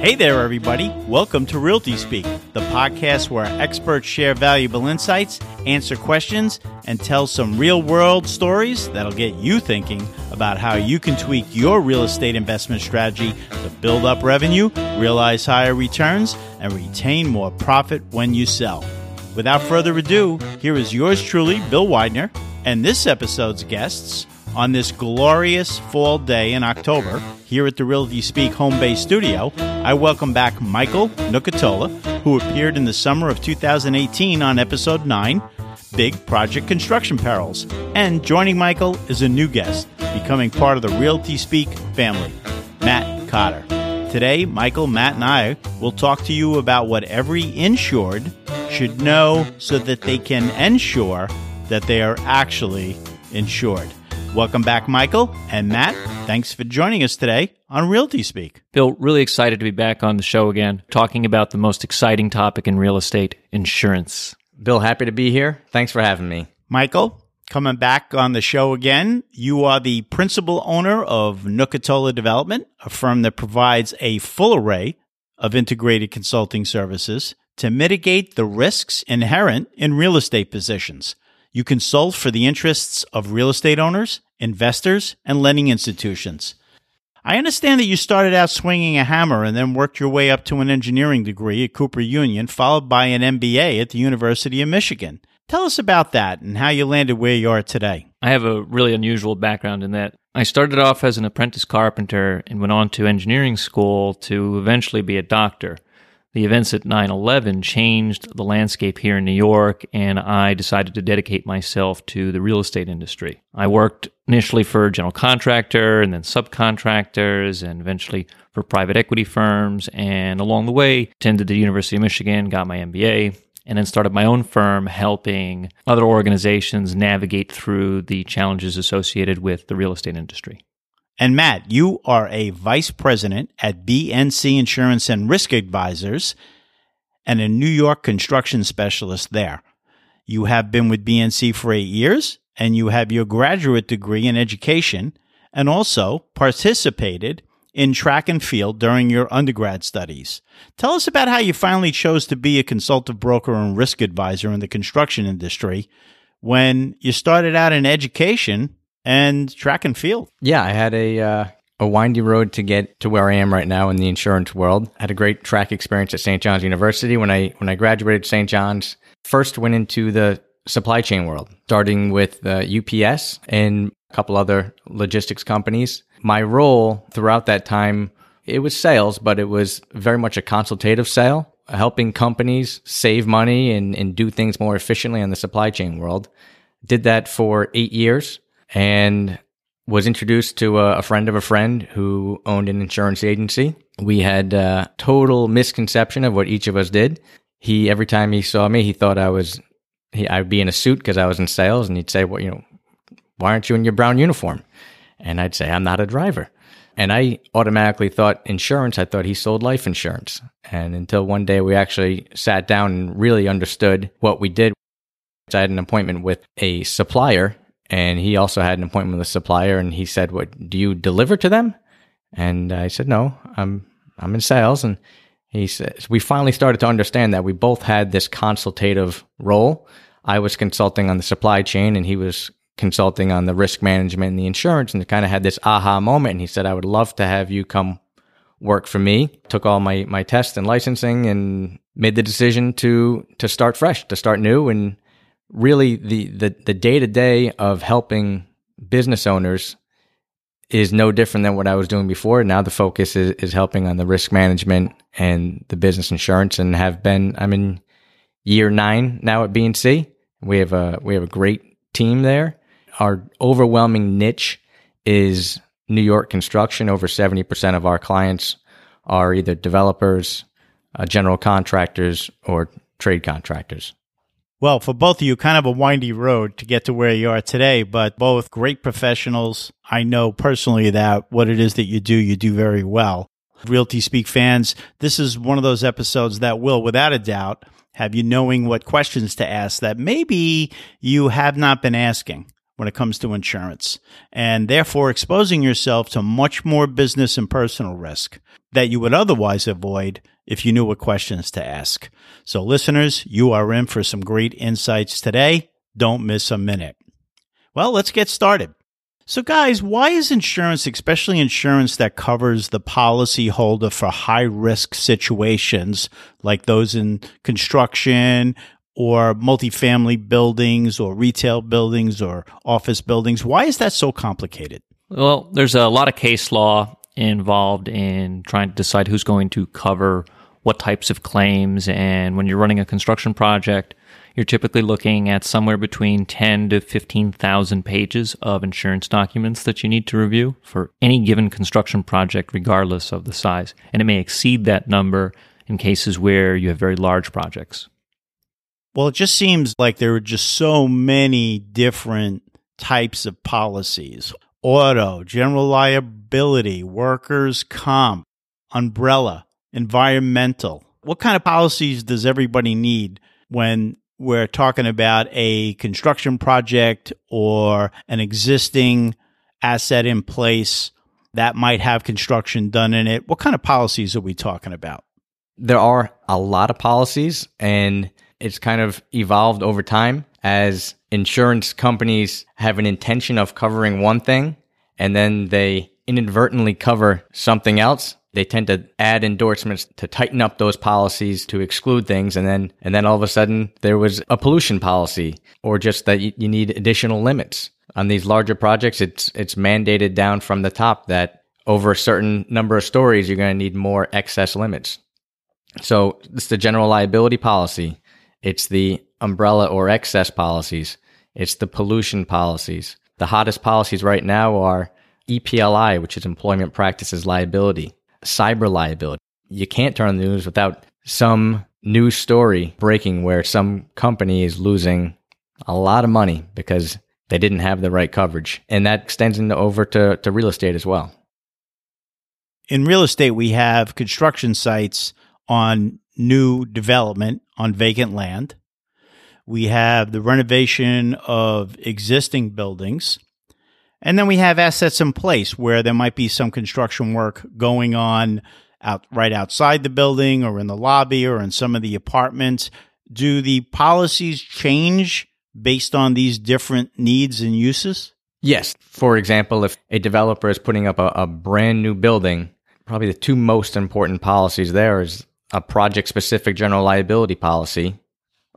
Hey there, everybody. Welcome to Realty Speak, the podcast where experts share valuable insights, answer questions, and tell some real world stories that'll get you thinking about how you can tweak your real estate investment strategy to build up revenue, realize higher returns, and retain more profit when you sell. Without further ado, here is yours truly, Bill Widener, and this episode's guests on this glorious fall day in October here at the Realty Speak home base studio. I welcome back Michael Nucatola, who appeared in the summer of 2018 on episode 9, Big Project Construction Perils. And joining Michael is a new guest, becoming part of the Realty Speak family, Matt Cotter. Today, Michael, Matt, and I will talk to you about what every insured should know so that they can ensure that they are actually insured. Welcome back, Michael and Matt. Thanks for joining us today on Realty Speak. Bill, really excited to be back on the show again, talking about the most exciting topic in real estate insurance. Bill, happy to be here. Thanks for having me. Michael, coming back on the show again. You are the principal owner of Nucatola Development, a firm that provides a full array of integrated consulting services to mitigate the risks inherent in real estate positions. You consult for the interests of real estate owners, investors, and lending institutions. I understand that you started out swinging a hammer and then worked your way up to an engineering degree at Cooper Union, followed by an MBA at the University of Michigan. Tell us about that and how you landed where you are today. I have a really unusual background in that I started off as an apprentice carpenter and went on to engineering school to eventually be a doctor the events at 9 11 changed the landscape here in New York, and I decided to dedicate myself to the real estate industry. I worked initially for a general contractor and then subcontractors and eventually for private equity firms. And along the way, attended the University of Michigan, got my MBA, and then started my own firm helping other organizations navigate through the challenges associated with the real estate industry. And Matt, you are a vice president at BNC Insurance and Risk Advisors and a New York construction specialist there. You have been with BNC for eight years and you have your graduate degree in education and also participated in track and field during your undergrad studies. Tell us about how you finally chose to be a consultative broker and risk advisor in the construction industry when you started out in education and track and field. Yeah, I had a uh, a windy road to get to where I am right now in the insurance world. I had a great track experience at St. John's University when I when I graduated St. John's. First went into the supply chain world, starting with uh, UPS and a couple other logistics companies. My role throughout that time it was sales, but it was very much a consultative sale, helping companies save money and, and do things more efficiently in the supply chain world. Did that for eight years and was introduced to a, a, friend of a friend who owned an insurance agency. We had a total misconception of what each of us did. He every time he saw me, he thought I was he, I'd be in a suit because I was in sales, and he'd say, "Well, you know, why aren't you in your brown uniform?" And I'd say, "I'm not a driver." And I automatically thought insurance. I thought he sold life insurance. And until one day we actually sat down and really understood what we did. I had an appointment with a supplier and he also had an appointment with a supplier and he said what do you deliver to them? And i said no i'm i'm in sales. And he says we finally started to understand that we both had this consultative role. I was consulting on the supply chain and he was consulting on the risk management and the insurance and kind of had this aha moment. And he said i would love to have you come work for me. Took all my my tests and licensing and made the decision to to start fresh to start new and really the the the day to day of helping business owners is no different than what I was doing before. Now the focus is, is helping on the risk management and the business insurance, and have been. I'm in year nine now at BNC. We have a we have a great team there. Our overwhelming niche is New York construction. Over seventy percent of our clients are either developers, uh, general contractors, or trade contractors. Well, for both of you, kind of a windy road to get to where you are today, but both great professionals. I know personally that what it is that you do, you do very well. Realty Speak fans, this is one of those episodes that will, without a doubt, have you knowing what questions to ask that maybe you have not been asking when it comes to insurance, and therefore exposing yourself to much more business and personal risk. that you would otherwise avoid if you knew what questions to ask. So, listeners, you are in for some great insights today. Don't miss a minute. Well, let's get started. So, guys, why is insurance, especially insurance that covers the policyholder for high risk situations like those in construction or multifamily buildings or retail buildings or office buildings, why is that so complicated? Well, there's a lot of case law involved in trying to decide who's going to cover what types of claims. And when you're running a construction project, you're typically looking at somewhere between 10 to 15,000 pages of insurance documents that you need to review for any given construction project, regardless of the size. And it may exceed that number in cases where you have very large projects. Well, it just seems like there are just so many different types of policies auto, general liability, workers' comp, umbrella, environmental. What kind of policies does everybody need when we're talking about a construction project or an existing asset in place that might have construction done in it. What kind of policies are we talking about? There are a lot of policies, and it's kind of evolved over time as insurance companies have an intention of covering one thing and then they inadvertently cover something else they tend to add endorsements to tighten up those policies to exclude things and then and then all of a sudden there was a pollution policy or just that you, you need additional limits. On these larger projects it's it's mandated down from the top that over a certain number of stories you're going to need more excess limits. So it's the general liability policy it's the umbrella or excess policies it's the pollution policies. The hottest policies right now are EPLI, which is employment practices liability cyber liability. You can't turn on the news without some news story breaking where some company is losing a lot of money because they didn't have the right coverage. And that extends into over to, to real estate as well. In real estate, we have construction sites on new development on vacant land. We have the renovation of existing buildings. And then we have assets in place where there might be some construction work going on out right outside the building or in the lobby or in some of the apartments. Do the policies change based on these different needs and uses? Yes. For example, if a developer is putting up a, a brand new building, probably the two most important policies there is a project specific general liability policy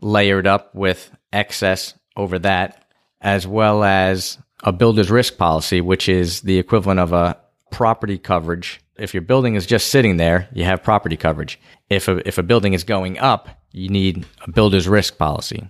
layered up with excess over that, as well as a builder's risk policy, which is the equivalent of a property coverage. If your building is just sitting there, you have property coverage. If a, if a building is going up, you need a builder's risk policy.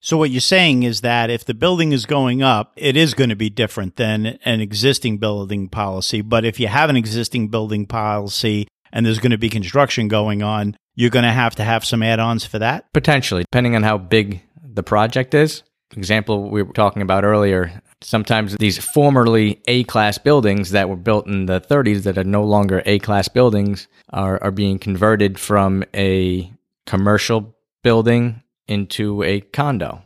So what you're saying is that if the building is going up, it is going to be different than an existing building policy. But if you have an existing building policy and there's going to be construction going on, you're going to have to have some add-ons for that? Potentially, depending on how big the project is. Example we were talking about earlier, sometimes these formerly A class buildings that were built in the 30s that are no longer A class buildings are, are being converted from a commercial building into a condo.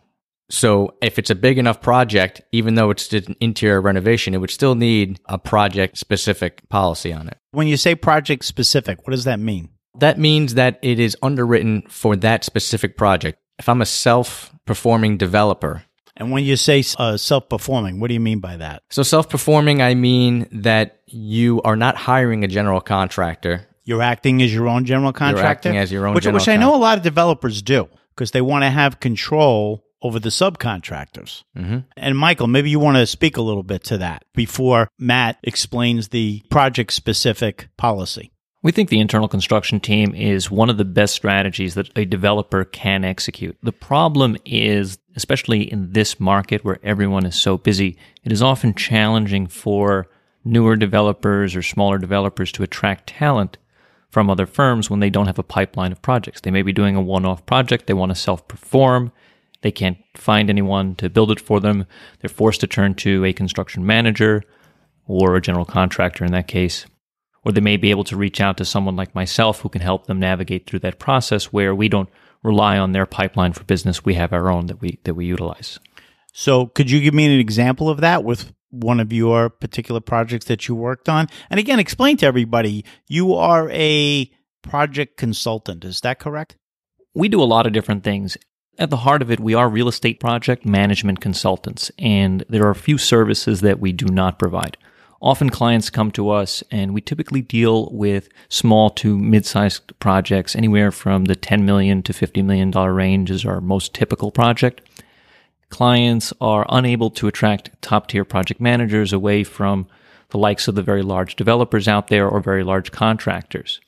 So if it's a big enough project, even though it's an interior renovation, it would still need a project specific policy on it. When you say project specific, what does that mean? That means that it is underwritten for that specific project. If I'm a self performing developer and when you say uh, self performing, what do you mean by that? So, self performing, I mean that you are not hiring a general contractor. You're acting as your own general contractor? You're acting as your own Which, which I know a lot of developers do because they want to have control over the subcontractors. Mm-hmm. And Michael, maybe you want to speak a little bit to that before Matt explains the project specific policy. We think the internal construction team is one of the best strategies that a developer can execute. The problem is, especially in this market where everyone is so busy, it is often challenging for newer developers or smaller developers to attract talent from other firms when they don't have a pipeline of projects. They may be doing a one off project, they want to self perform, they can't find anyone to build it for them. They're forced to turn to a construction manager or a general contractor in that case or they may be able to reach out to someone like myself who can help them navigate through that process where we don't rely on their pipeline for business we have our own that we that we utilize so could you give me an example of that with one of your particular projects that you worked on? And again, explain to everybody you are a project consultant. Is that correct? We do a lot of different things. At the heart of it, we are real estate project management consultants, and there are a few services that we do not provide. Often clients come to us and we typically deal with small to mid-sized projects anywhere from the 10 million to 50 million dollar range is our most typical project. Clients are unable to attract top-tier project managers away from the likes of the very large developers out there or very large contractors.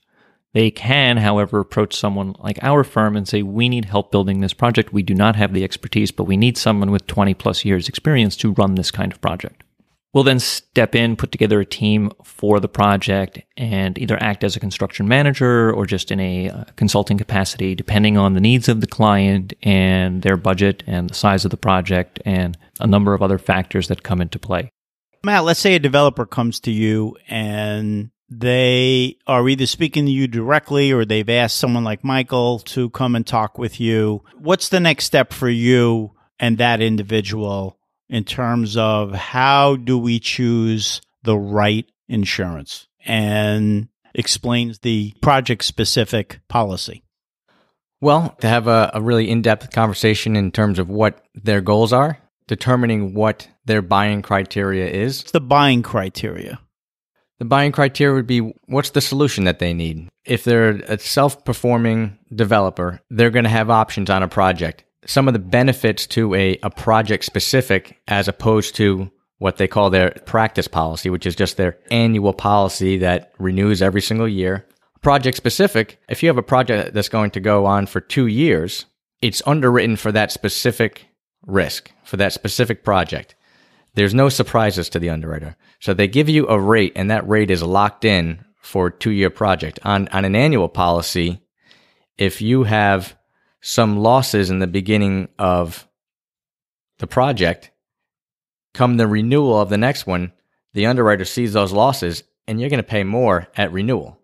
They can, however, approach someone like our firm and say, we need help building this project. We do not have the expertise, but we need someone with 20 plus years experience to run this kind of project. We'll then step in, put together a team for the project, and either act as a construction manager or just in a uh, consulting capacity, depending on the needs of the client and their budget and the size of the project and a number of other factors that come into play. Matt, let's say a developer comes to you and they are either speaking to you directly or they've asked someone like Michael to come and talk with you. What's the next step for you and that individual in terms of how do we choose the right insurance and explains the project specific policy. Well, to have a, a really in depth conversation in terms of what their goals are, determining what their buying criteria is. It's the buying criteria. The buying criteria would be what's the solution that they need. If they're a self performing developer, they're going to have options on a project some of the benefits to a, a project specific as opposed to what they call their practice policy, which is just their annual policy that renews every single year. Project specific, if you have a project that's going to go on for two years, it's underwritten for that specific risk, for that specific project. There's no surprises to the underwriter. So they give you a rate and that rate is locked in for a two year project. On, on an annual policy, if you have some losses in the beginning of the project, come the renewal of the next one, the underwriter sees those losses and you're going to pay more at renewal.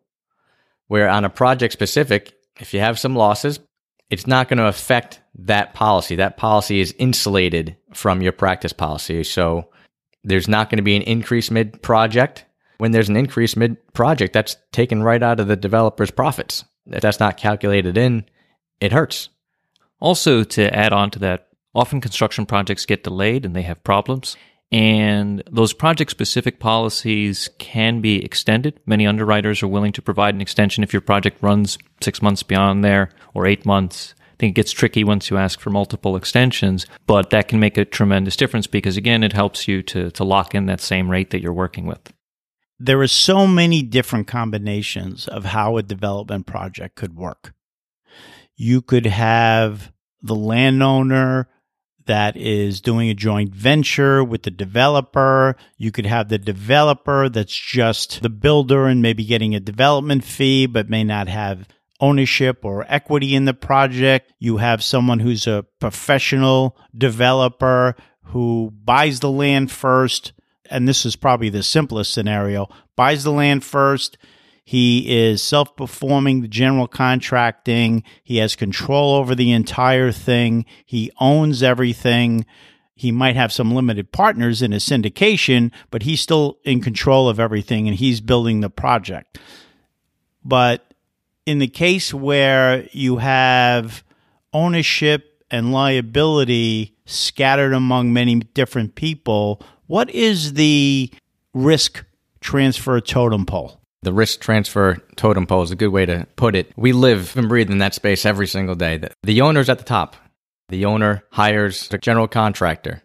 Where on a project specific, if you have some losses, it's not going to affect that policy. That policy is insulated from your practice policy. So there's not going to be an increase mid project. When there's an increase mid project, that's taken right out of the developer's profits. If that's not calculated in, it hurts. Also, to add on to that, often construction projects get delayed and they have problems. And those project specific policies can be extended. Many underwriters are willing to provide an extension if your project runs six months beyond there or eight months. I think it gets tricky once you ask for multiple extensions, but that can make a tremendous difference because again, it helps you to, to lock in that same rate that you're working with. There are so many different combinations of how a development project could work you could have the landowner that is doing a joint venture with the developer. You could have the developer that's just the builder and maybe getting a development fee, but may not have ownership or equity in the project. You have someone who's a professional developer who buys the land first. And this is probably the simplest scenario buys the land first he is self performing the general contracting. He has control over the entire thing. He owns everything. He might have some limited partners in a syndication, but he's still in control of everything and he's building the project. But in the case where you have ownership and liability scattered among many different people, what is the risk transfer totem pole? The risk transfer totem pole is a good way to put it. We live and breathe in that space every single day. The, owner's at the top. The owner hires the general contractor.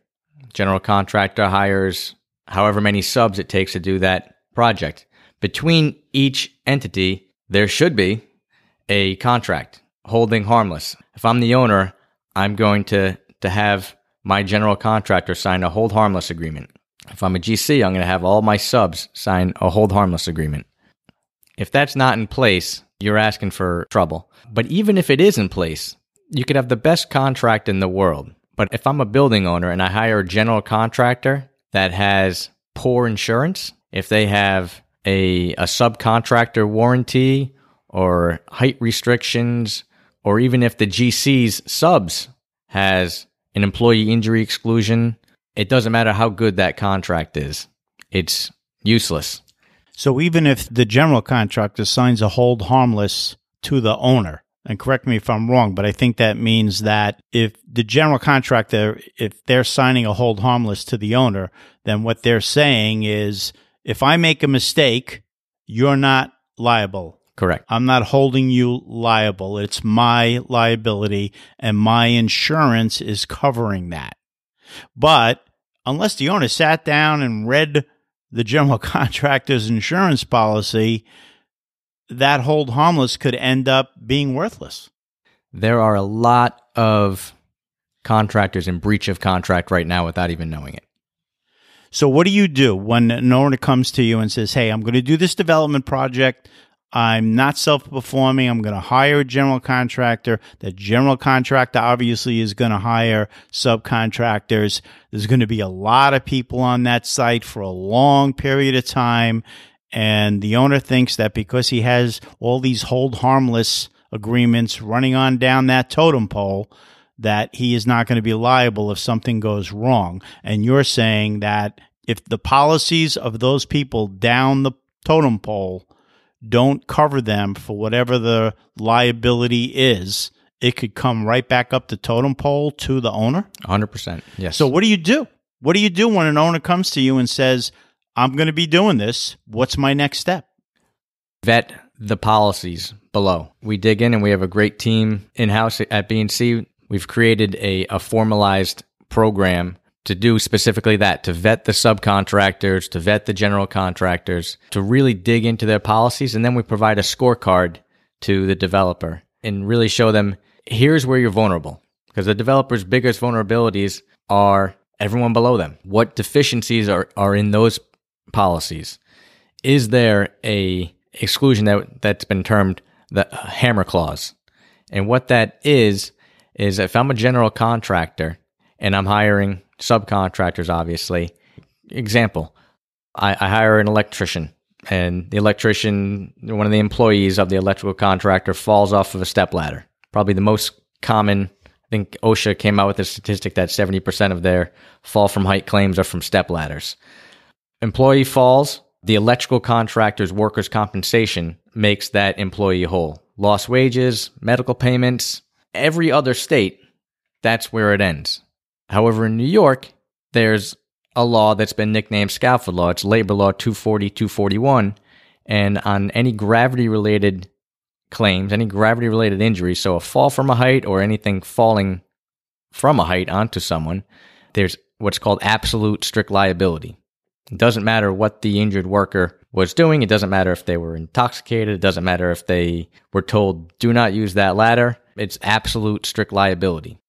General contractor hires however many subs it takes to do that project. Between each entity, there should be a contract holding harmless. If I'm the owner, I'm going to, to have my general contractor sign a hold harmless agreement. If I'm a GC, I'm going to have all my subs sign a hold harmless agreement. If that's not in place, you're asking for trouble. But even if it is in place, you could have the best contract in the world. But if I'm a building owner and I hire a general contractor that has poor insurance, if they have a, a subcontractor warranty or height restrictions, or even if the GC's subs has an employee injury exclusion it doesn't matter how good that contract is, it's useless. So even if the general contractor signs a hold harmless to the owner, and correct me if I'm wrong, but I think that means that if the general contractor, if they're signing a hold harmless to the owner, then what they're saying is if I make a mistake, you're not liable. Correct. I'm not holding you liable. It's my liability, and my insurance is covering that. But unless the owner sat down and read the general contractor's insurance policy, that hold harmless could end up being worthless. There are a lot of contractors in breach of contract right now without even knowing it. So, what do you do when an owner comes to you and says, Hey, I'm going to do this development project. I'm not self performing. I'm going to hire a general contractor. The general contractor obviously is going to hire subcontractors. There's going to be a lot of people on that site for a long period of time. And the owner thinks that because he has all these hold harmless agreements running on down that totem pole, that he is not going to be liable if something goes wrong. And you're saying that if the policies of those people down the totem pole don't cover them for whatever the liability is, it could come right back up the totem pole to the owner? 100%. Yes. So, what do you do? What do you do when an owner comes to you and says, I'm going to be doing this? What's my next step? vet the policies below. We dig in and we have a great team in house at BNC. We've created a, a formalized program to do specifically that to vet the subcontractors, to vet the general contractors, to really dig into their policies. And then we provide a scorecard to the developer and really show them here's where you're vulnerable. Because the developer's biggest vulnerabilities are everyone below them. What deficiencies are, are in those policies? Is there a exclusion that that's been termed the hammer clause? And what that is is if I'm a general contractor and I'm hiring subcontractors, obviously. Example, I, I hire an electrician and the electrician, one of the employees of the electrical contractor, falls off of a step ladder. Probably the most common. I think OSHA came out with a statistic that 70% of their fall from height claims are from step ladders. Employee falls, the electrical contractor's workers' compensation makes that employee whole. Lost wages, medical payments, every other state, that's where it ends. However, in New York, there's a law that's been nicknamed scaffold law. It's labor law 240, 241. And on any gravity related claims, any gravity related injuries, so a fall from a height or anything falling from a height onto someone, there's what's called absolute strict liability. It doesn't matter what the injured worker was doing. It doesn't matter if they were intoxicated. It doesn't matter if they were told, do not use that ladder. It's absolute strict liability.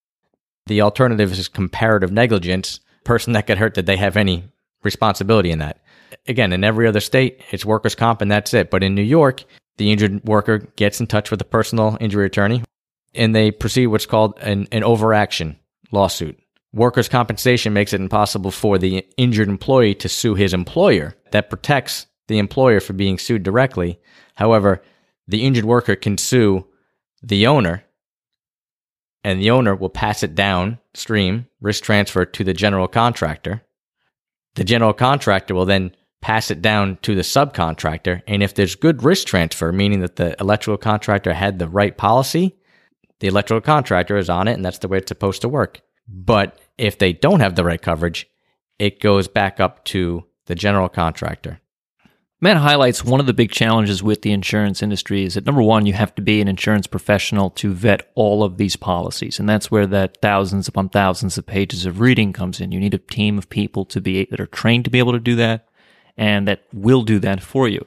The alternative is comparative negligence. Person that got hurt, did they have any responsibility in that? Again, in every other state, it's workers' comp and that's it. But in New York, the injured worker gets in touch with a personal injury attorney and they proceed what's called an, an overaction lawsuit. Workers' compensation makes it impossible for the injured employee to sue his employer. That protects the employer from being sued directly. However, the injured worker can sue the owner, and the owner will pass it down stream risk transfer to the general contractor. The general contractor will then pass it down to the subcontractor. And if there's good risk transfer, meaning that the electrical contractor had the right policy, the electrical contractor is on it, and that's the way it's supposed to work. Hmm. But if they don't have the right coverage, it goes back up to the general contractor. Matt highlights one of the big challenges with the insurance industry is that number one, you have to be an insurance professional to vet all of these policies. And that's where that thousands upon thousands of pages of reading comes in. You need a team of people to be that are trained to be able to do that and that will do that for you.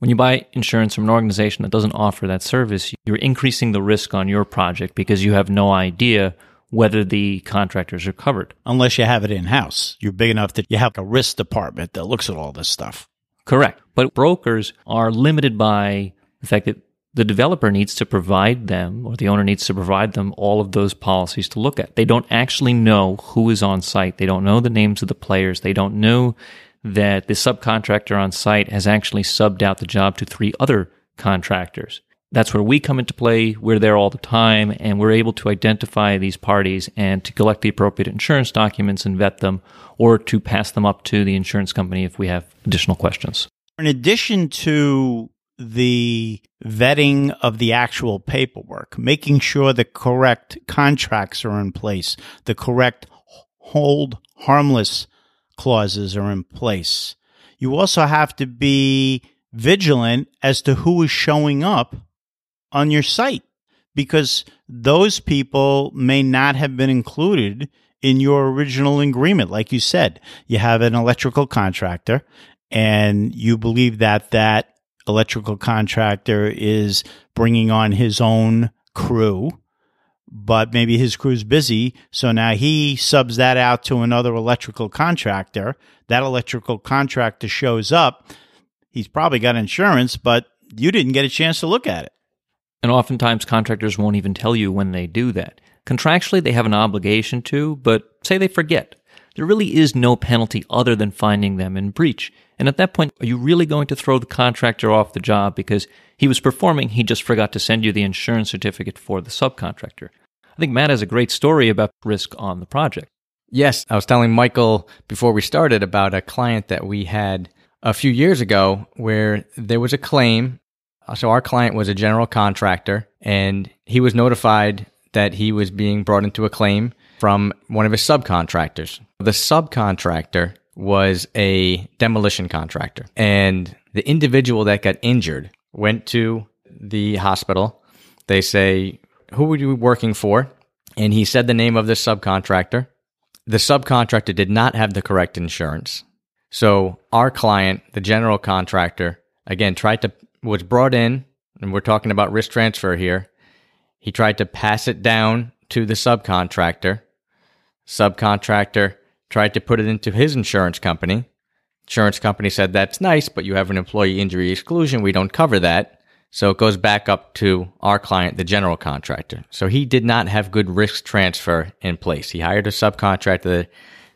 When you buy insurance from an organization that doesn't offer that service, you're increasing the risk on your project because you have no idea whether the contractors are covered. Unless you have it in house. You're big enough that you have a risk department that looks at all this stuff. Correct. But brokers are limited by the fact that the developer needs to provide them or the owner needs to provide them all of those policies to look at. They don't actually know who is on site. They don't know the names of the players. They don't know that the subcontractor on site has actually subbed out the job to three other contractors. That's where we come into play. We're there all the time and we're able to identify these parties and to collect the appropriate insurance documents and vet them or to pass them up to the insurance company if we have additional questions. In addition to the vetting of the actual paperwork, making sure the correct contracts are in place, the correct hold harmless clauses are in place. You also have to be vigilant as to who is showing up on your site because those people may not have been included in your original agreement. Like you said, you have an electrical contractor and you believe that that electrical contractor is bringing on his own crew, but maybe his crew's busy. So now he subs that out to another electrical contractor. That electrical contractor shows up. He's probably got insurance, but you didn't get a chance to look at it. And oftentimes contractors won't even tell you when they do that. Contractually, they have an obligation to, but say they forget. There really is no penalty other than finding them in breach. And at that point, are you really going to throw the contractor off the job because he was performing, he just forgot to send you the insurance certificate for the subcontractor? I think Matt has a great story about risk on the project. Yes, I was telling Michael before we started about a client that we had a few years ago where there was a claim Uh, so our client was a general contractor and he was notified that he was being brought into a claim from one of his subcontractors. The subcontractor was a demolition contractor and the individual that got injured went to the hospital. They say, who were you working for? And he said the name of the subcontractor. The subcontractor did not have the correct insurance. So our client, the general contractor, again, tried to was brought in, and we're talking about risk transfer here. He tried to pass it down to the subcontractor. Subcontractor tried to put it into his insurance company. Insurance company said, That's nice, but you have an employee injury exclusion. We don't cover that. So it goes back up to our client, the general contractor. So he did not have good risk transfer in place. He hired a subcontractor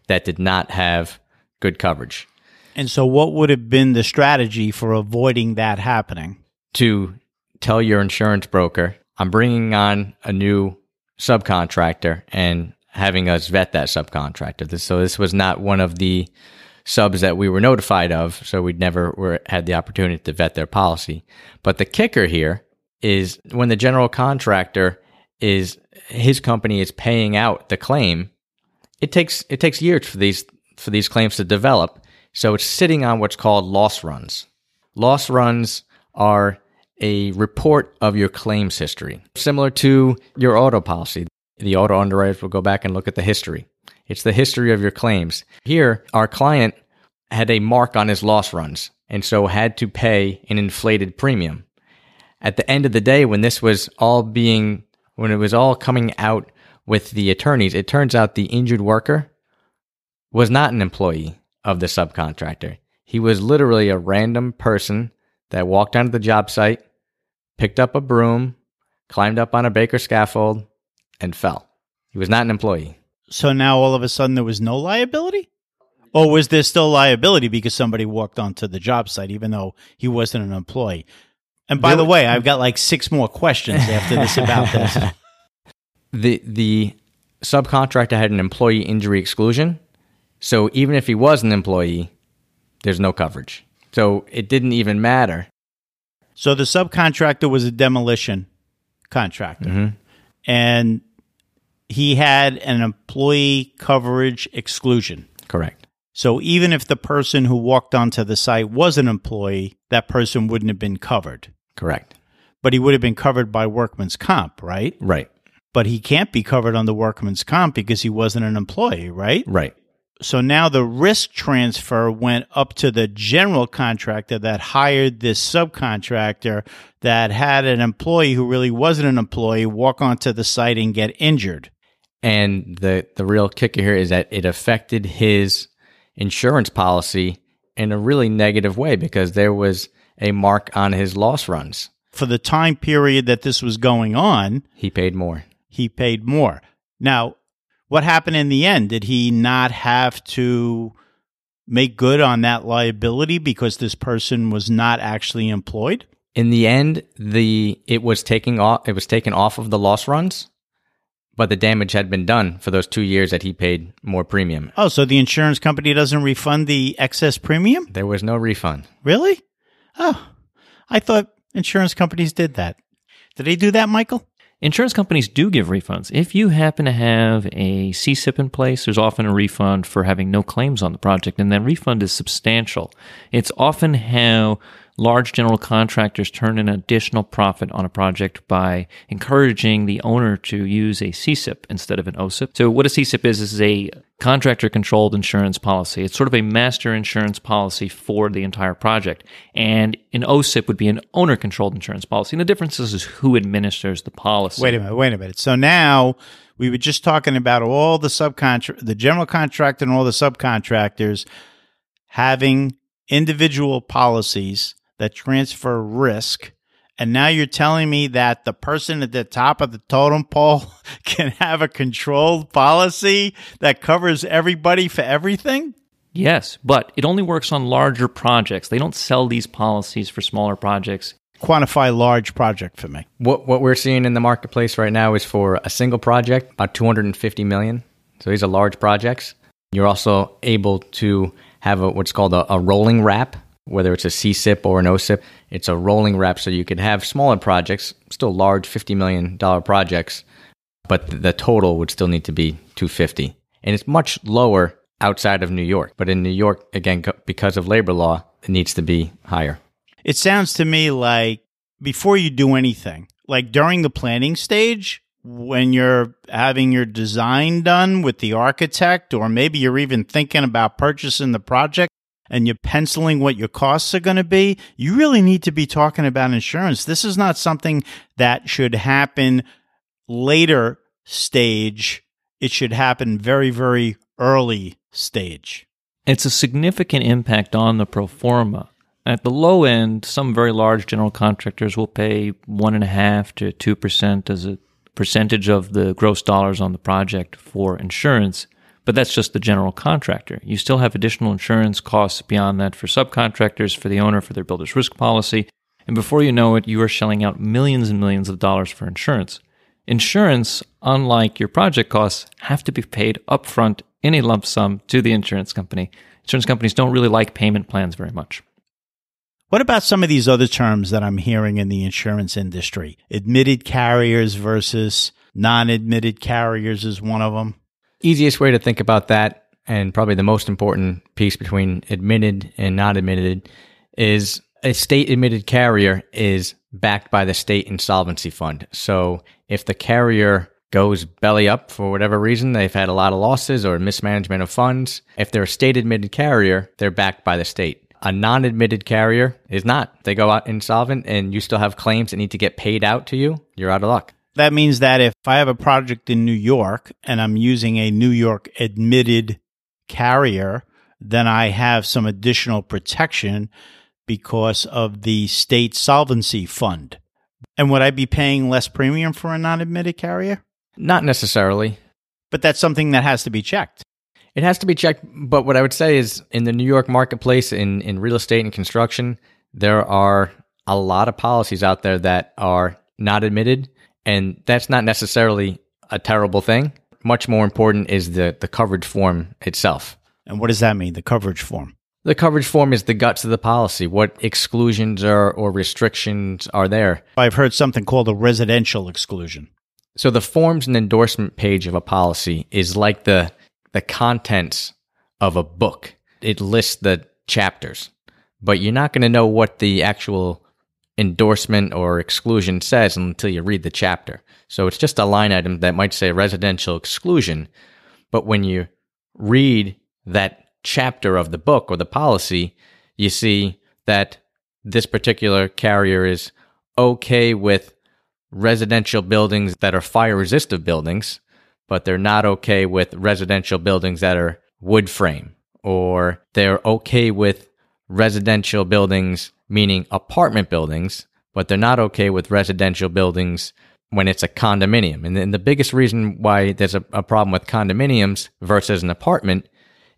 that did not have good coverage. And so, what would have been the strategy for avoiding that happening? To tell your insurance broker, I'm bringing on a new subcontractor and having us vet that subcontractor. So, this was not one of the subs that we were notified of. So, we'd never were, had the opportunity to vet their policy. But the kicker here is when the general contractor is his company is paying out the claim, it takes it takes years for these for these claims to develop. So it's sitting on what's called loss runs. Loss runs are a report of your claims history, similar to your auto policy. The auto underwriters will go back and look at the history. It's the history of your claims. Here, our client had a mark on his loss runs and so had to pay an inflated premium. At the end of the day, when this was all being, when it was all coming out with the attorneys, it turns out the injured worker was not an employee of the subcontractor. He was literally a random person that walked onto the job site, picked up a broom, climbed up on a baker scaffold, and fell. He was not an employee. So now all of a sudden there was no liability? Or was there still liability because somebody walked onto the job site even though he wasn't an employee? And by there the way, I've got like six more questions after this about this. The the subcontractor had an employee injury exclusion so even if he was an employee, there's no coverage. So it didn't even matter. So the subcontractor was a demolition contractor. Mm-hmm. And he had an employee coverage exclusion. Correct. So even if the person who walked onto the site was an employee, that person wouldn't have been covered. Correct. But he would have been covered by workman's comp, right? Right. But he can't be covered on the workman's comp because he wasn't an employee, right? Right. So now the risk transfer went up to the general contractor that hired this subcontractor that had an employee who really wasn't an employee walk onto the site and get injured. And the, the real kicker here is that it affected his insurance policy in a really negative way because there was a mark on his loss runs. For the time period that this was going on, he paid more. He paid more. Now, what happened in the end? Did he not have to make good on that liability because this person was not actually employed? In the end, the it was taking off it was taken off of the loss runs, but the damage had been done for those two years that he paid more premium. Oh, so the insurance company doesn't refund the excess premium? There was no refund. Really? Oh, I thought insurance companies did that. Did they do that, Michael? Insurance companies do give refunds. If you happen to have a CCIP in place, there's often a refund for having no claims on the project, and that refund is substantial. It's often how large general contractors turn an additional profit on a project by encouraging the owner to use a CCIP instead of an OCIP. So what a CCIP is is a contractor controlled insurance policy. It's sort of a master insurance policy for the entire project. And an OCIP would be an owner controlled insurance policy. And the difference is, is who administers the policy. Wait a minute, wait a minute. So now we were just talking about all the subcontract the general contractor and all the subcontractors having individual policies that transfer risk. And now you're telling me that the person at the top of the totem pole can have a controlled policy that covers everybody for everything? Yes, but it only works on larger projects. They don't sell these policies for smaller projects. Quantify large project for me. What what we're seeing in the marketplace right now is for a single project, about 250 million. So these are large projects. You're also able to have a, what's called a, a rolling wrap, whether it's a CCIP or an OCIP. It's a rolling wrap, so you could have smaller projects, still large $50 million projects, but the total would still need to be 250. And it's much lower outside of New York. But in New York, again, because of labor law, it needs to be higher. It sounds to me like before you do anything, like during the planning stage, when you're having your design done with the architect, or maybe you're even thinking about purchasing the project and you're penciling what your costs are going to be, you really need to be talking about insurance. This is not something that should happen later stage. It should happen very, very early stage. It's a significant impact on the pro forma. At the low end, some very large general contractors will pay one and a half to two percent as a percentage of the gross dollars on the project for insurance. But that's just the general contractor. You still have additional insurance costs beyond that for subcontractors, for the owner, for their builder's risk policy. And before you know it, you are shelling out millions and millions of dollars for insurance. Insurance, unlike your project costs, have to be paid upfront in a lump sum to the insurance company. Insurance companies don't really like payment plans very much. What about some of these other terms that I'm hearing in the insurance industry? Admitted carriers versus non admitted carriers is one of them. Easiest way to think about that, and probably the most important piece between admitted and not admitted, is a state admitted carrier is backed by the state insolvency fund. So if the carrier goes belly up for whatever reason, they've had a lot of losses or mismanagement of funds, if they're a state admitted carrier, they're backed by the state. A non admitted carrier is not. They go out insolvent and you still have claims that need to get paid out to you, you're out of luck. That means that if I have a project in New York and I'm using a New York admitted carrier, then I have some additional protection because of the state solvency fund. And would I be paying less premium for a non admitted carrier? Not necessarily. But that's something that has to be checked. It has to be checked. But what I would say is in the New York marketplace, in, in real estate and construction, there are a lot of policies out there that are not admitted. And that's not necessarily a terrible thing. Much more important is the, the coverage form itself. And what does that mean, the coverage form? The coverage form is the guts of the policy. What exclusions are, or restrictions are there? I've heard something called a residential exclusion. So the forms and endorsement page of a policy is like the the contents of a book. It lists the chapters, but you're not going to know what the actual endorsement or exclusion says until you read the chapter. So it's just a line item that might say residential exclusion, but when you read that chapter of the book or the policy, you see that this particular carrier is okay with residential buildings that are fire resistive buildings, but they're not okay with residential buildings that are wood frame, or they're okay with residential buildings, meaning apartment buildings, but they're not okay with residential buildings when it's a condominium. And then the biggest reason why there's a, a problem with condominiums versus an apartment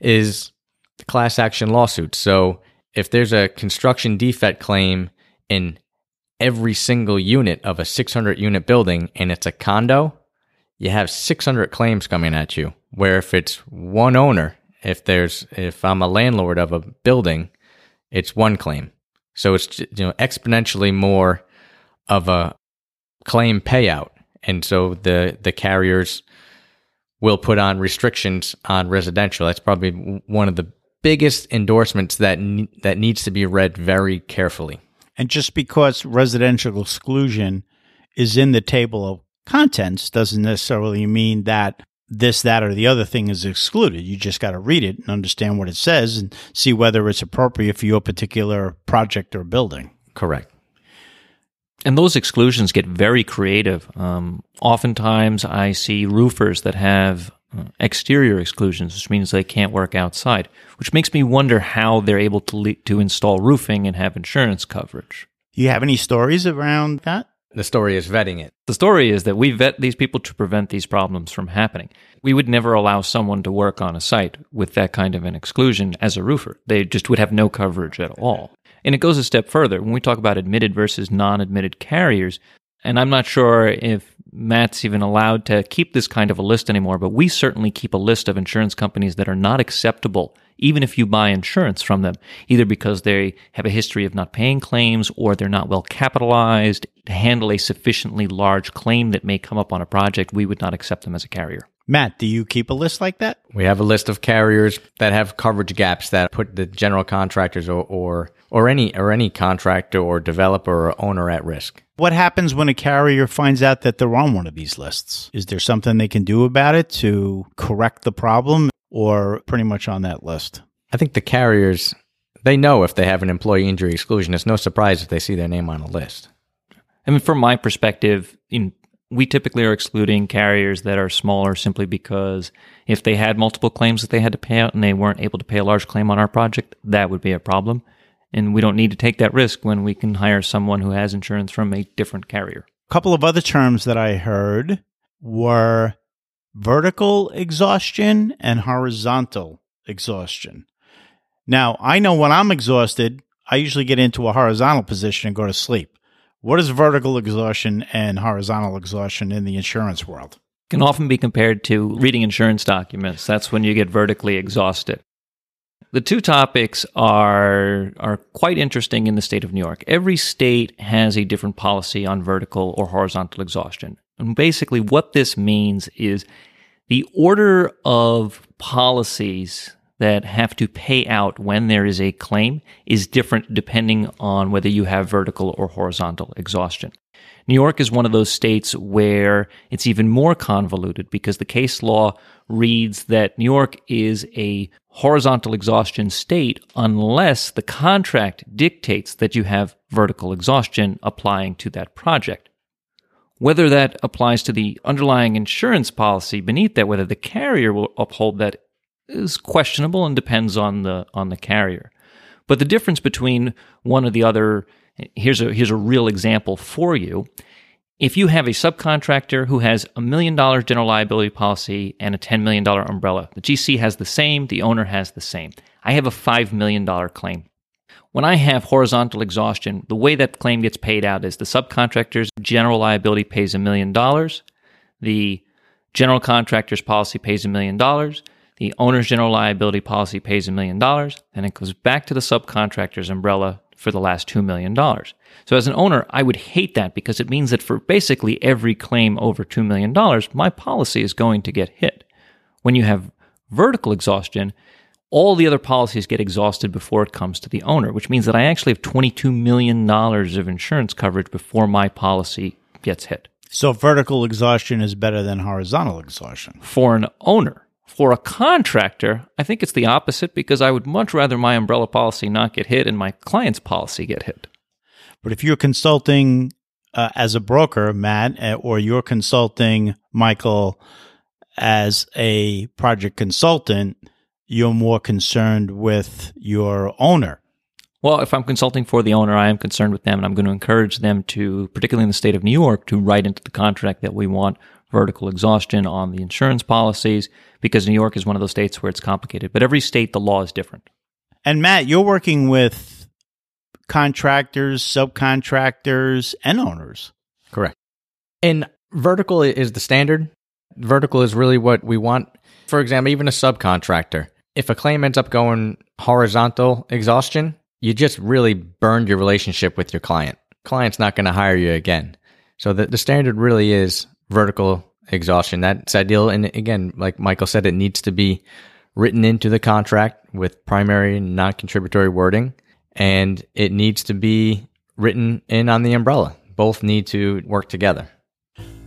is the class action lawsuits. So if there's a construction defect claim in every single unit of a 600 unit building and it's a condo, you have 600 claims coming at you. Where if it's one owner, if there's if I'm a landlord of a building, it's one claim. So it's you know exponentially more of a claim payout. And so the the carriers will put on restrictions on residential. That's probably one of the biggest endorsements that that needs to be read very carefully. And just because residential exclusion is in the table of contents doesn't necessarily mean that this, that, or the other thing is excluded. You just got to read it and understand what it says and see whether it's appropriate for your particular project or building. Correct. And those exclusions get very creative. Um, oftentimes, I see roofers that have uh, exterior exclusions, which means they can't work outside, which makes me wonder how they're able to le- to install roofing and have insurance coverage. Do you have any stories around that? The story is vetting it. The story is that we vet these people to prevent these problems from happening. We would never allow someone to work on a site with that kind of an exclusion as a roofer. They just would have no coverage at all. And it goes a step further. When we talk about admitted versus non admitted carriers, and I'm not sure if Matt's even allowed to keep this kind of a list anymore, but we certainly keep a list of insurance companies that are not acceptable, even if you buy insurance from them, either because they have a history of not paying claims or they're not well capitalized to handle a sufficiently large claim that may come up on a project. We would not accept them as a carrier. Matt, do you keep a list like that? We have a list of carriers that have coverage gaps that put the general contractors or, or or any or any contractor or developer or owner at risk. What happens when a carrier finds out that they're on one of these lists? Is there something they can do about it to correct the problem or pretty much on that list? I think the carriers they know if they have an employee injury exclusion. It's no surprise if they see their name on a list. I mean, from my perspective, in we typically are excluding carriers that are smaller simply because if they had multiple claims that they had to pay out and they weren't able to pay a large claim on our project, that would be a problem and we don't need to take that risk when we can hire someone who has insurance from a different carrier. A couple of other terms that I heard were vertical exhaustion and horizontal exhaustion. Now, I know when I'm exhausted, I usually get into a horizontal position and go to sleep. What is vertical exhaustion and horizontal exhaustion in the insurance world? Can often be compared to reading insurance documents. That's when you get vertically exhausted. The two topics are are quite interesting in the state of New York. Every state has a different policy on vertical or horizontal exhaustion. And basically what this means is the order of policies that have to pay out when there is a claim is different depending on whether you have vertical or horizontal exhaustion. New York is one of those states where it's even more convoluted because the case law reads that New York is a horizontal exhaustion state unless the contract dictates that you have vertical exhaustion applying to that project. Whether that applies to the underlying insurance policy beneath that, whether the carrier will uphold that is questionable and depends on the on the carrier. But the difference between one or the other here's a here's a real example for you. If you have a subcontractor who has a million dollar general liability policy and a $10 million umbrella, the GC has the same, the owner has the same. I have a $5 million claim. When I have horizontal exhaustion, the way that claim gets paid out is the subcontractor's general liability pays a million dollars, the general contractor's policy pays a million dollars, the owner's general liability policy pays a million dollars, and it goes back to the subcontractor's umbrella for the last $2 million. So as an owner, I would hate that because it means that for basically every claim over $2 million, my policy is going to get hit. When you have vertical exhaustion, all the other policies get exhausted before it comes to the owner, which means that I actually have $22 million of insurance coverage before my policy gets hit. So vertical exhaustion is better than horizontal exhaustion. For an owner, for a contractor, I think it's the opposite because I would much rather my umbrella policy not get hit and my client's policy get hit. But if you're consulting uh, as a broker, Matt, uh, or you're consulting Michael as a project consultant, you're more concerned with your owner. Well, if I'm consulting for the owner, I am concerned with them, and I'm going to encourage them to, particularly in the state of New York, to write into the contract that we want vertical exhaustion on the insurance policies because New York is one of those states where it's complicated. But every state, the law is different. And Matt, you're working with contractors, subcontractors, and owners. Correct. And vertical is the standard. Vertical is really what we want. For example, even a subcontractor. If a claim ends up going horizontal exhaustion, you just really burned your relationship with your client. Client's not going to hire you again. So the, the standard really is vertical exhaustion. That's ideal. And again, like Michael said, it needs to be written into the contract with primary and non contributory wording. And it needs to be written in on the umbrella. Both need to work together.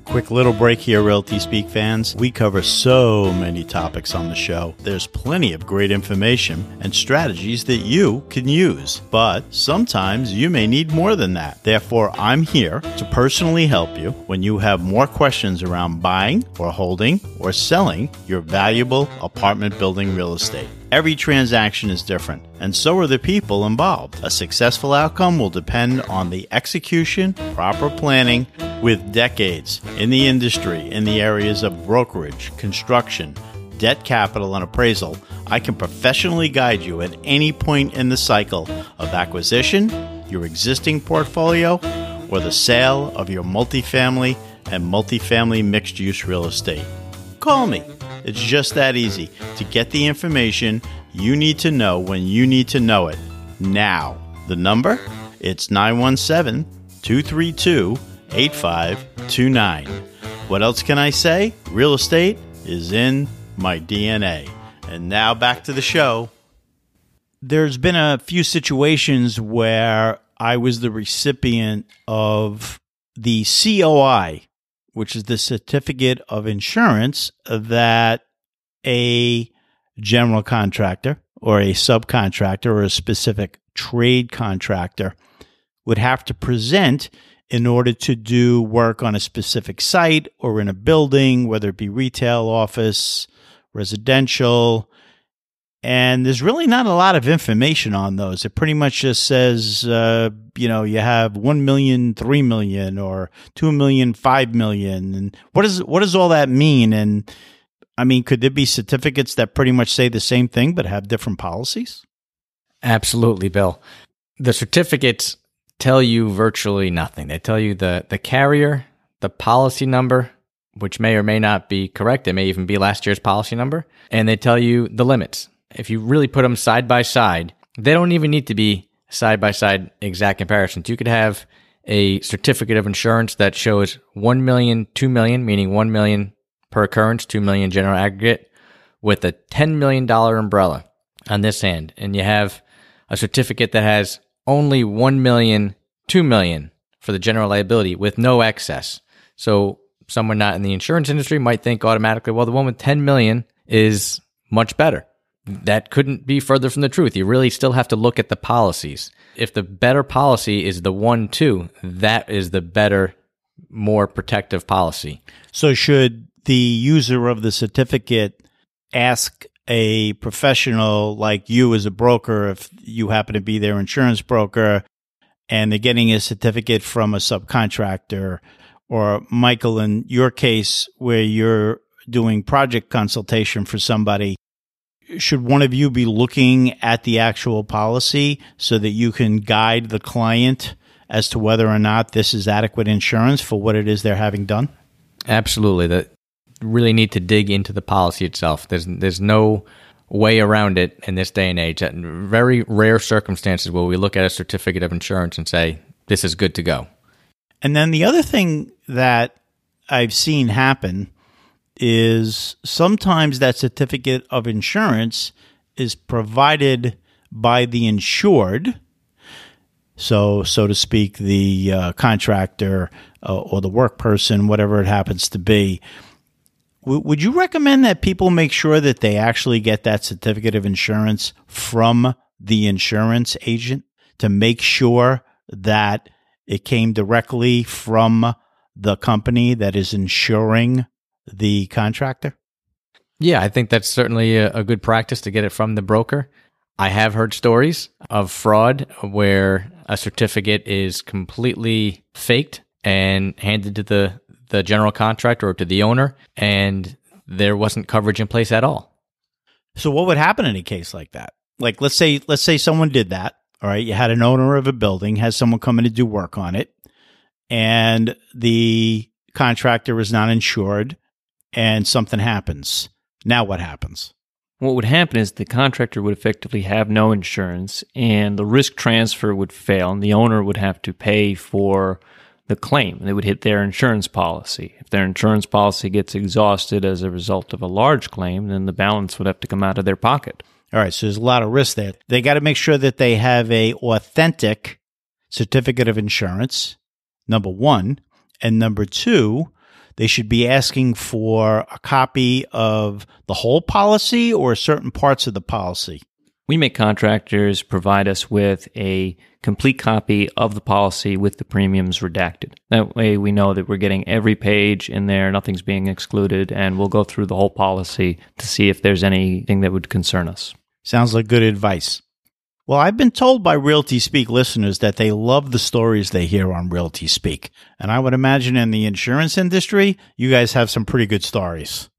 Quick little break here, Realty Speak fans. We cover so many topics on the show. There's plenty of great information and strategies that you can use, but sometimes you may need more than that. Therefore, I'm here to personally help you when you have more questions around buying or holding or selling your valuable apartment building real estate. Every transaction is different, and so are the people involved. A successful outcome will depend on the execution, proper planning, with decades in the industry in the areas of brokerage, construction, debt capital, and appraisal. I can professionally guide you at any point in the cycle of acquisition, your existing portfolio, or the sale of your multifamily and multifamily mixed use real estate. Call me. It's just that easy to get the information you need to know when you need to know it now. The number? It's 917 232 8529. What else can I say? Real estate is in my DNA. And now back to the show. There's been a few situations where I was the recipient of the COI which is the certificate of insurance that a general contractor or a subcontractor or a specific trade contractor would have to present in order to do work on a specific site or in a building, whether it be retail, office, residential, and there's really not a lot of information on those. It pretty much just says, uh, you know, you have 1 million, 3 million, or 2 million, 5 million. And what, is, what does all that mean? And I mean, could there be certificates that pretty much say the same thing but have different policies? Absolutely, Bill. The certificates tell you virtually nothing. They tell you the, the carrier, the policy number, which may or may not be correct. It may even be last year's policy number. And they tell you the limits if you really put them side by side, they don't even need to be side by side exact comparisons. You could have a certificate of insurance that shows 1 million, 2 million, meaning 1 million per occurrence, 2 million general aggregate, with a $10 million umbrella on this end. And you have a certificate that has only 1 million, 2 million for the general liability with no excess. So someone not in the insurance industry might think automatically, well, the one with 10 million is much better that couldn't be further from the truth. You really still have to look at the policies. If the better policy is the one two, that is the better, more protective policy. So should the user of the certificate ask a professional like you as a broker, if you happen to be their insurance broker, and they're getting a certificate from a subcontractor, or Michael, in your case, where you're doing project consultation for somebody, should one of you be looking at the actual policy so that you can guide the client as to whether or not this is adequate insurance for what it is they're having done? Absolutely. That really need to dig into the policy itself. There's there's no way around it in this day and age. In very rare circumstances will we look at a certificate of insurance and say this is good to go. And then the other thing that I've seen happen is sometimes that certificate of insurance is provided by the insured. So, so to speak, the uh, contractor uh, or the work person, whatever it happens to be. W- would you recommend that people make sure that they actually get that certificate of insurance from the insurance agent to make sure that it came directly from the company that is insuring the contractor? Yeah, I think that's certainly a, a, good practice to get it from the broker. I have heard stories of fraud where a certificate is completely faked and handed to the, the general contractor or to the owner, and there wasn't coverage in place at all. So, what would happen in a case like that? Like, let's say, let's say someone did that. All right. You had an owner of a building, has someone come in to do work on it, and the contractor was not insured, and something happens. Now what happens? What would happen is the contractor would effectively have no insurance and the risk transfer would fail and the owner would have to pay for the claim. They would hit their insurance policy. If their insurance policy gets exhausted as a result of a large claim, then the balance would have to come out of their pocket. All right, so there's a lot of risk there. They got to make sure that they have a authentic certificate of insurance. Number 1, and number 2, they should be asking for a copy of the whole policy or certain parts of the policy. We make contractors provide us with a complete copy of the policy with the premiums redacted. That way we know that we're getting every page in there, nothing's being excluded, and we'll go through the whole policy to see if there's anything that would concern us. Sounds like good advice. Well, I've been told by Realty Speak listeners that they love the stories they hear on Realty Speak. And I would imagine in the insurance industry, you guys have some pretty good stories.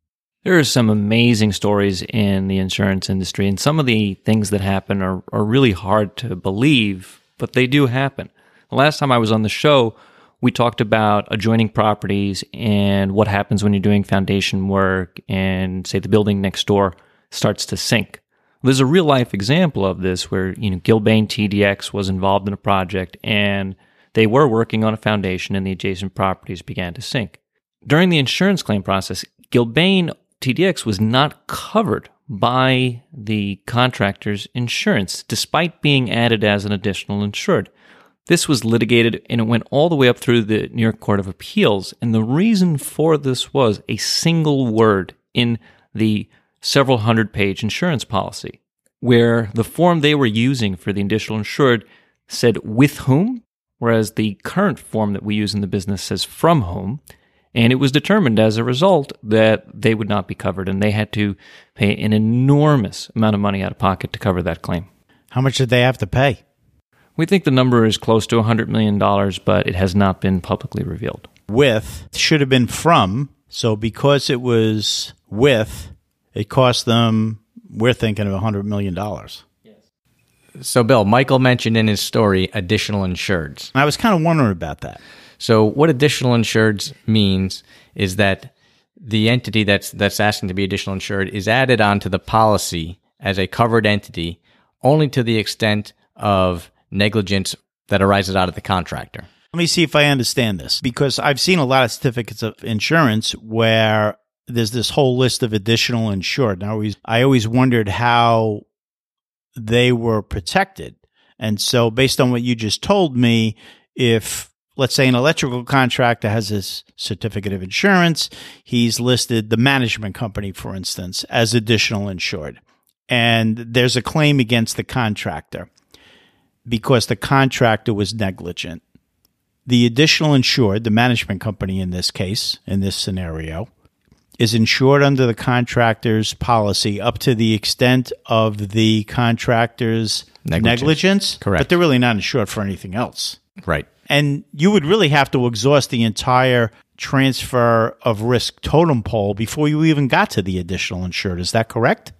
There are some amazing stories in the insurance industry, and some of the things that happen are, are really hard to believe, but they do happen. The last time I was on the show, we talked about adjoining properties and what happens when you're doing foundation work and, say, the building next door starts to sink. There's a real life example of this where, you know, Gilbane TDX was involved in a project and they were working on a foundation and the adjacent properties began to sink. During the insurance claim process, Gilbane TDX was not covered by the contractor's insurance, despite being added as an additional insured. This was litigated and it went all the way up through the New York Court of Appeals. And the reason for this was a single word in the several hundred page insurance policy, where the form they were using for the additional insured said with whom, whereas the current form that we use in the business says from whom. And it was determined as a result that they would not be covered and they had to pay an enormous amount of money out of pocket to cover that claim. How much did they have to pay? We think the number is close to $100 million, but it has not been publicly revealed. With should have been from. So because it was with, it cost them, we're thinking of $100 million. So, Bill, Michael mentioned in his story additional insureds. I was kind of wondering about that. So, what additional insureds means is that the entity that's that's asking to be additional insured is added onto the policy as a covered entity only to the extent of negligence that arises out of the contractor. Let me see if I understand this because I've seen a lot of certificates of insurance where there's this whole list of additional insured. Always, I always wondered how they were protected. And so, based on what you just told me, if let's say an electrical contractor has his certificate of insurance, he's listed the management company, for instance, as additional insured. And there's a claim against the contractor because the contractor was negligent. The additional insured, the management company in this case, in this scenario, is insured under the contractor's policy up to the extent of the contractor's negligence. Negligence. Correct. But they're really not insured for anything else. Right. And you would really have to exhaust the entire transfer of risk totem pole before you even got to the additional insured. Is that correct?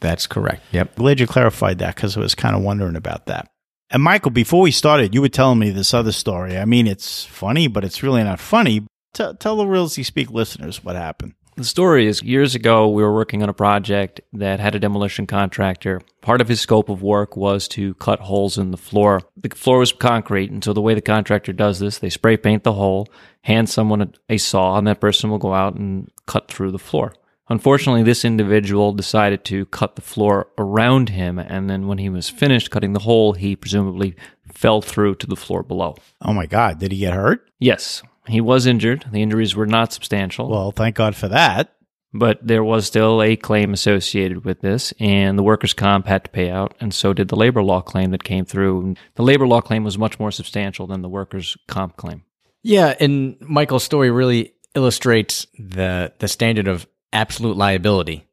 That's correct. Yep. Glad you clarified that because I was kind of wondering about that. And Michael, before we started, you were telling me this other story. I mean, it's funny, but it's really not funny. Tell, tell the Realty Speak listeners what happened. The story is years ago, we were working on a project that had a demolition contractor. Part of his scope of work was to cut holes in the floor. The floor was concrete, and so the way the contractor does this, they spray paint the hole, hand someone a, a saw, and that person will go out and cut through the floor. Unfortunately, this individual decided to cut the floor around him, and then when he was finished cutting the hole, he presumably fell through to the floor below. Oh my God, did he get hurt? Yes, he was injured. The injuries were not substantial. Well, thank God for that. But there was still a claim associated with this, and the workers' comp had to pay out, and so did the labor law claim that came through. The labor law claim was much more substantial than the workers' comp claim. Yeah, and Michael's story really illustrates the the standard of absolute liability.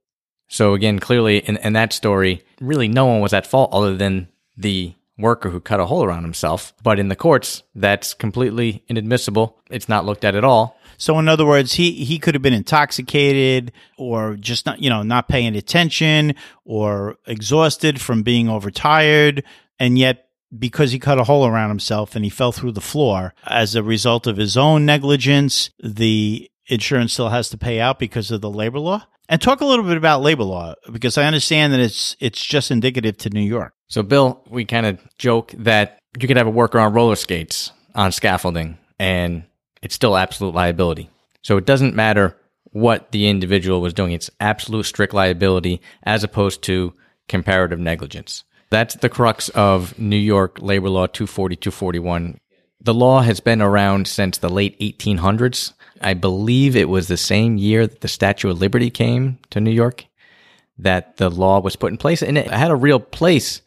So again, clearly in, in that story, really no one was at fault other than the worker who cut a hole around himself. But in the courts, that's completely inadmissible. It's not looked at at all. So, in other words, he, he could have been intoxicated or just not, you know, not paying attention or exhausted from being overtired. And yet, because he cut a hole around himself and he fell through the floor as a result of his own negligence, the insurance still has to pay out because of the labor law? And talk a little bit about labor law because I understand that it's it's just indicative to New York. So, Bill, we kind of joke that you could have a worker on roller skates on scaffolding and it's still absolute liability. So, it doesn't matter what the individual was doing, it's absolute strict liability as opposed to comparative negligence. That's the crux of New York Labor Law 240 241. The law has been around since the late 1800s. I believe it was the same year that the Statue of Liberty came to New York that the law was put in place. And it had a real place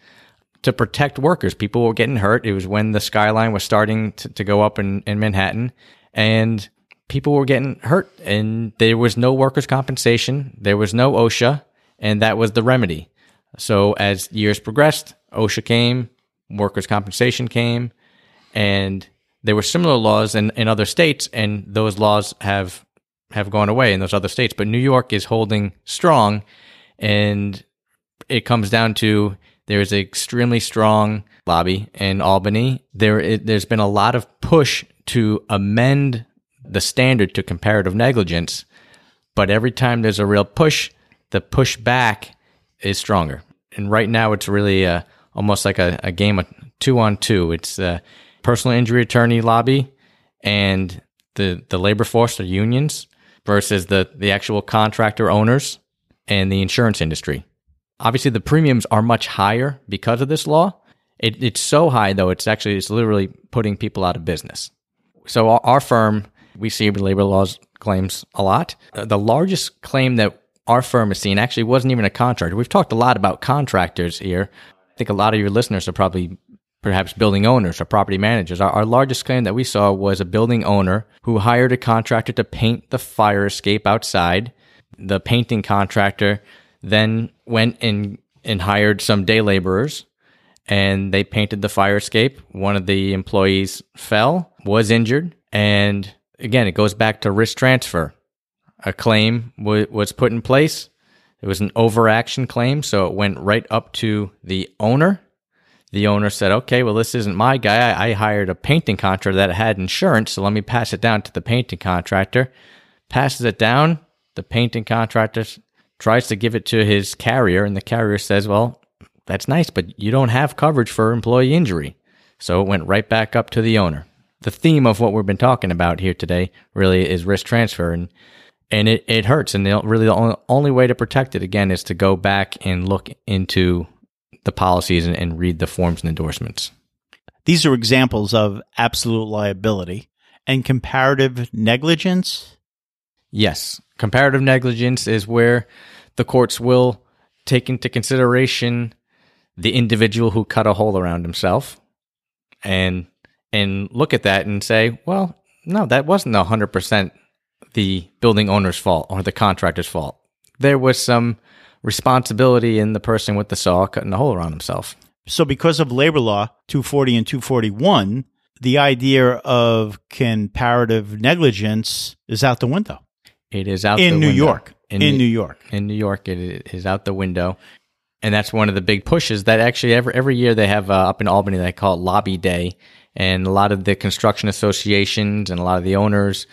to protect workers. People were getting hurt. It was when the skyline was starting to, to go up in, in Manhattan and people were getting hurt and there was no workers' compensation. There was no OSHA and that was the remedy. So as years progressed, OSHA came, workers' compensation came, and there were similar laws in, in other states, and those laws have have gone away in those other states. But New York is holding strong, and it comes down to there is an extremely strong lobby in Albany. There, it, there's been a lot of push to amend the standard to comparative negligence, but every time there's a real push, the push back is stronger. And right now, it's really uh, almost like a, a game of two on two. It's the personal injury attorney lobby and the the labor force, the unions, versus the the actual contractor owners and the insurance industry. Obviously, the premiums are much higher because of this law. It, it's so high though; it's actually it's literally putting people out of business. So our, our firm, we see labor laws claims a lot. Uh, the largest claim that our firm has seen actually wasn't even a contractor. We've talked a lot about contractors here. I think a lot of your listeners are probably perhaps building owners or property managers. Our, our, largest claim that we saw was a building owner who hired a contractor to paint the fire escape outside. The painting contractor then went and, and hired some day laborers and they painted the fire escape. One of the employees fell, was injured, and again, it goes back to risk transfer a claim w- was put in place. It was an overaction claim, so it went right up to the owner. The owner said, "Okay, well, this isn't my guy. I, I hired a painting contractor that had insurance, so let me pass it down to the painting contractor." Passes it down. The painting contractor tries to give it to his carrier, and the carrier says, "Well, that's nice, but you don't have coverage for employee injury." So it went right back up to the owner. The theme of what we've been talking about here today really is risk transfer, and and it, it hurts. And the, really, the only, only way to protect it again is to go back and look into the policies and, and read the forms and endorsements. These are examples of absolute liability and comparative negligence. Yes, comparative negligence is where the courts will take into consideration the individual who cut a hole around himself and and look at that and say, well, no, that wasn't 100% the building owner's fault or the contractor's fault. There was some responsibility in the person with the saw cutting a hole around himself. So, because of labor law 240 and 241, the idea of comparative negligence is out the window. It is out in New window. York. In, in New York. In New York, it is out the window. And that's one of the big pushes that actually every, every year they have uh, up in Albany, they call it Lobby Day. And a lot of the construction associations and a lot of the owners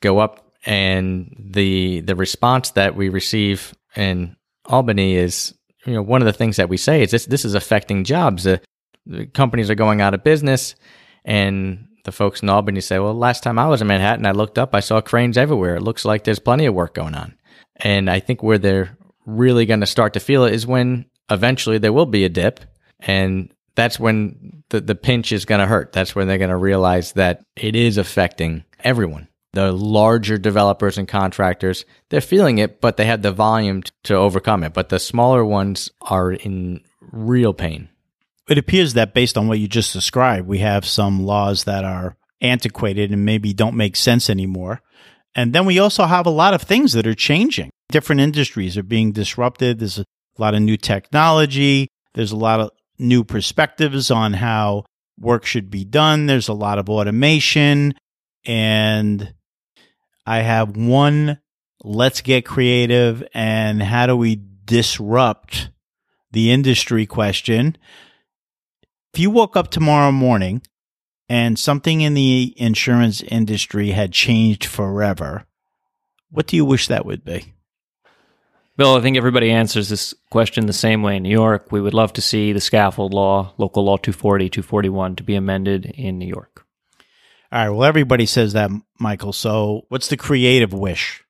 go up and the the response that we receive in Albany is you know one of the things that we say is this this is affecting jobs. The, the companies are going out of business, and the folks in Albany say, "Well, last time I was in Manhattan, I looked up, I saw cranes everywhere. It looks like there's plenty of work going on." And I think where they're really going to start to feel it is when eventually there will be a dip, and that's when the the pinch is going to hurt. That's when they're going to realize that it is affecting everyone the larger developers and contractors, they're feeling it, but they have the volume to overcome it. But the smaller ones are in real pain. It appears that based on what you just described, we have some laws that are antiquated and maybe don't make sense anymore. And then we also have a lot of things that are changing. Different industries are being disrupted. There's a lot of new technology. There's a lot of new perspectives on how work should be done. There's a lot of automation and I have one let's get creative and how do we disrupt the industry question. If you woke up tomorrow morning and something in the insurance industry had changed forever, what do you wish that would be? Bill, I think everybody answers this question the same way in New York. We would love to see the scaffold law, local law 240, 241, to be amended in New York. All right. Well, everybody says that, Michael. So, what's the creative wish?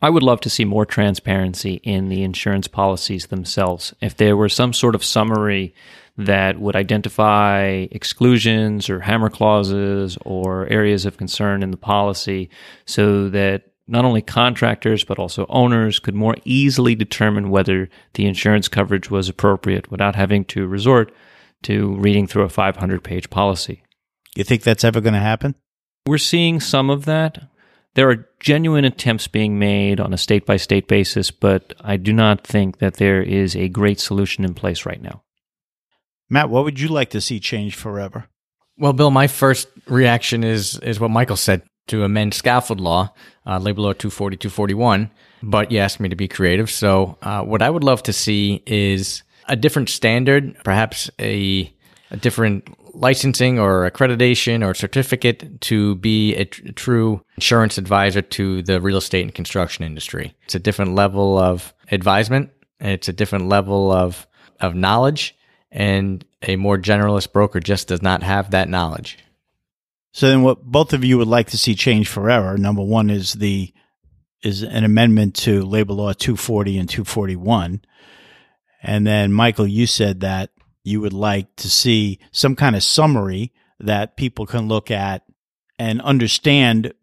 I would love to see more transparency in the insurance policies themselves. If there were some sort of summary that would identify exclusions or hammer clauses or areas of concern in the policy so that not only contractors but also owners could more easily determine whether the insurance coverage was appropriate without having to resort to reading through a 500 page policy. You think that's ever going to happen? We're seeing some of that. There are genuine attempts being made on a state by state basis, but I do not think that there is a great solution in place right now. Matt, what would you like to see change forever? Well, Bill, my first reaction is is what Michael said to amend scaffold law, uh, labor law 240, 241. But you asked me to be creative. So, uh, what I would love to see is a different standard, perhaps a, a different licensing or accreditation or certificate to be a, tr- true insurance advisor to the real estate and construction industry. It's a different level of advisement. It's a different level of, of knowledge and a more generalist broker just does not have that knowledge. So then what both of you would like to see change forever, number one is the is an amendment to labor law 240 and 241. And then Michael, you said that you would like to see some kind of summary that people can look at and understand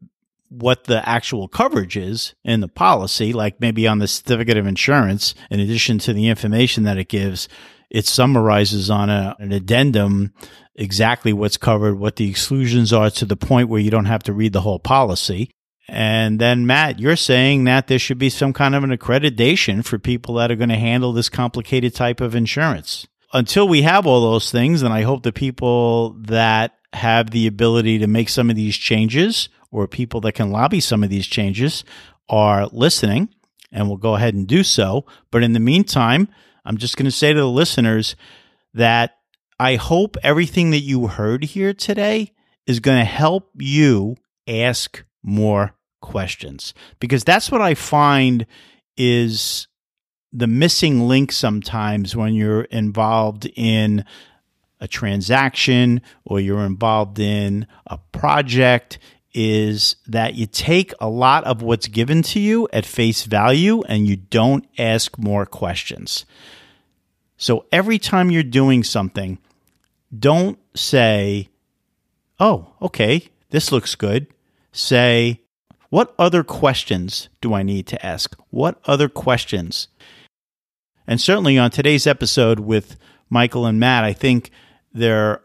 what the actual coverage is in the policy, like maybe on the certificate of insurance, in addition to the information that it gives, it summarizes on a, an addendum exactly what's covered, what the exclusions are to the point where you don't have to read the whole policy. And then, Matt, you're saying that there should be some kind of an accreditation for people that are going to handle this complicated type of insurance until we have all those things, then I hope the people that have the ability to make some of these changes or people that can lobby some of these changes are listening and will go ahead and do so. But in the meantime, I'm just going to say to the listeners that I hope everything that you heard here today is going to help you ask more questions. Because that's what I find is the missing link sometimes when you're involved in a transaction or you're involved in a project is that you take a lot of what's given to you at face value and you don't ask more questions. So every time you're doing something, don't say, oh, okay, this looks good. Say, what other questions do I need to ask? What other questions and certainly on today's episode with Michael and Matt, I think there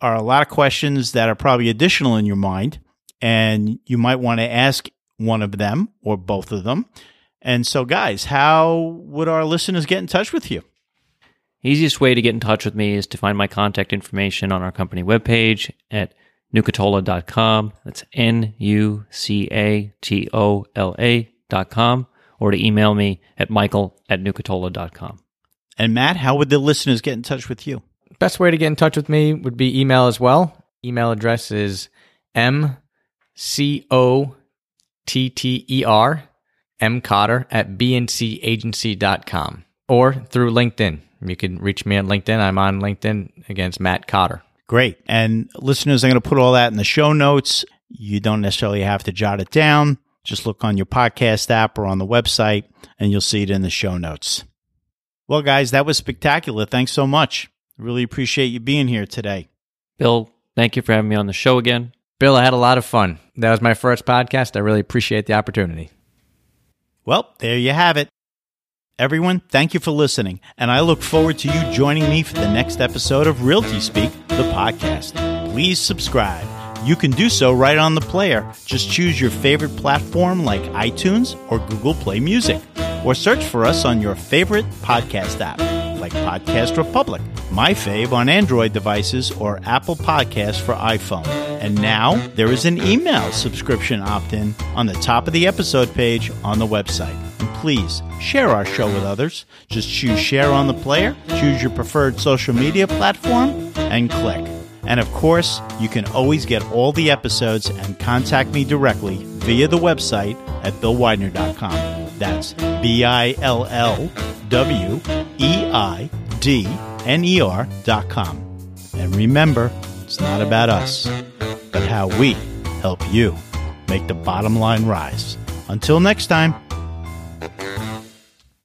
are a lot of questions that are probably additional in your mind, and you might want to ask one of them or both of them. And so, guys, how would our listeners get in touch with you? Easiest way to get in touch with me is to find my contact information on our company webpage at nucatola.com. That's N U C A T O L A.com or to email me at michael at nucatola.com. And Matt, how would the listeners get in touch with you? Best way to get in touch with me would be email as well. Email address is m c o t t e r m cotter at bncagency.com or through LinkedIn. You can reach me at LinkedIn. I'm on LinkedIn against Matt Cotter. Great. And listeners, I'm going to put all that in the show notes. You don't necessarily have to jot it down. Just look on your podcast app or on the website, and you'll see it in the show notes. Well, guys, that was spectacular. Thanks so much. Really appreciate you being here today. Bill, thank you for having me on the show again. Bill, I had a lot of fun. That was my first podcast. I really appreciate the opportunity. Well, there you have it. Everyone, thank you for listening, and I look forward to you joining me for the next episode of Realty Speak, the podcast. Please subscribe. You can do so right on the player. Just choose your favorite platform like iTunes or Google Play Music, or search for us on your favorite podcast app like Podcast Republic, my fave on Android devices, or Apple Podcasts for iPhone. And now there is an email subscription opt in on the top of the episode page on the website. And please share our show with others. Just choose share on the player, choose your preferred social media platform, and click. And of course, you can always get all the episodes and contact me directly via the website at billweidner.com. That's B I L L W E I D N E R dot com. And remember, it's not about us, but how we help you make the bottom line rise. Until next time.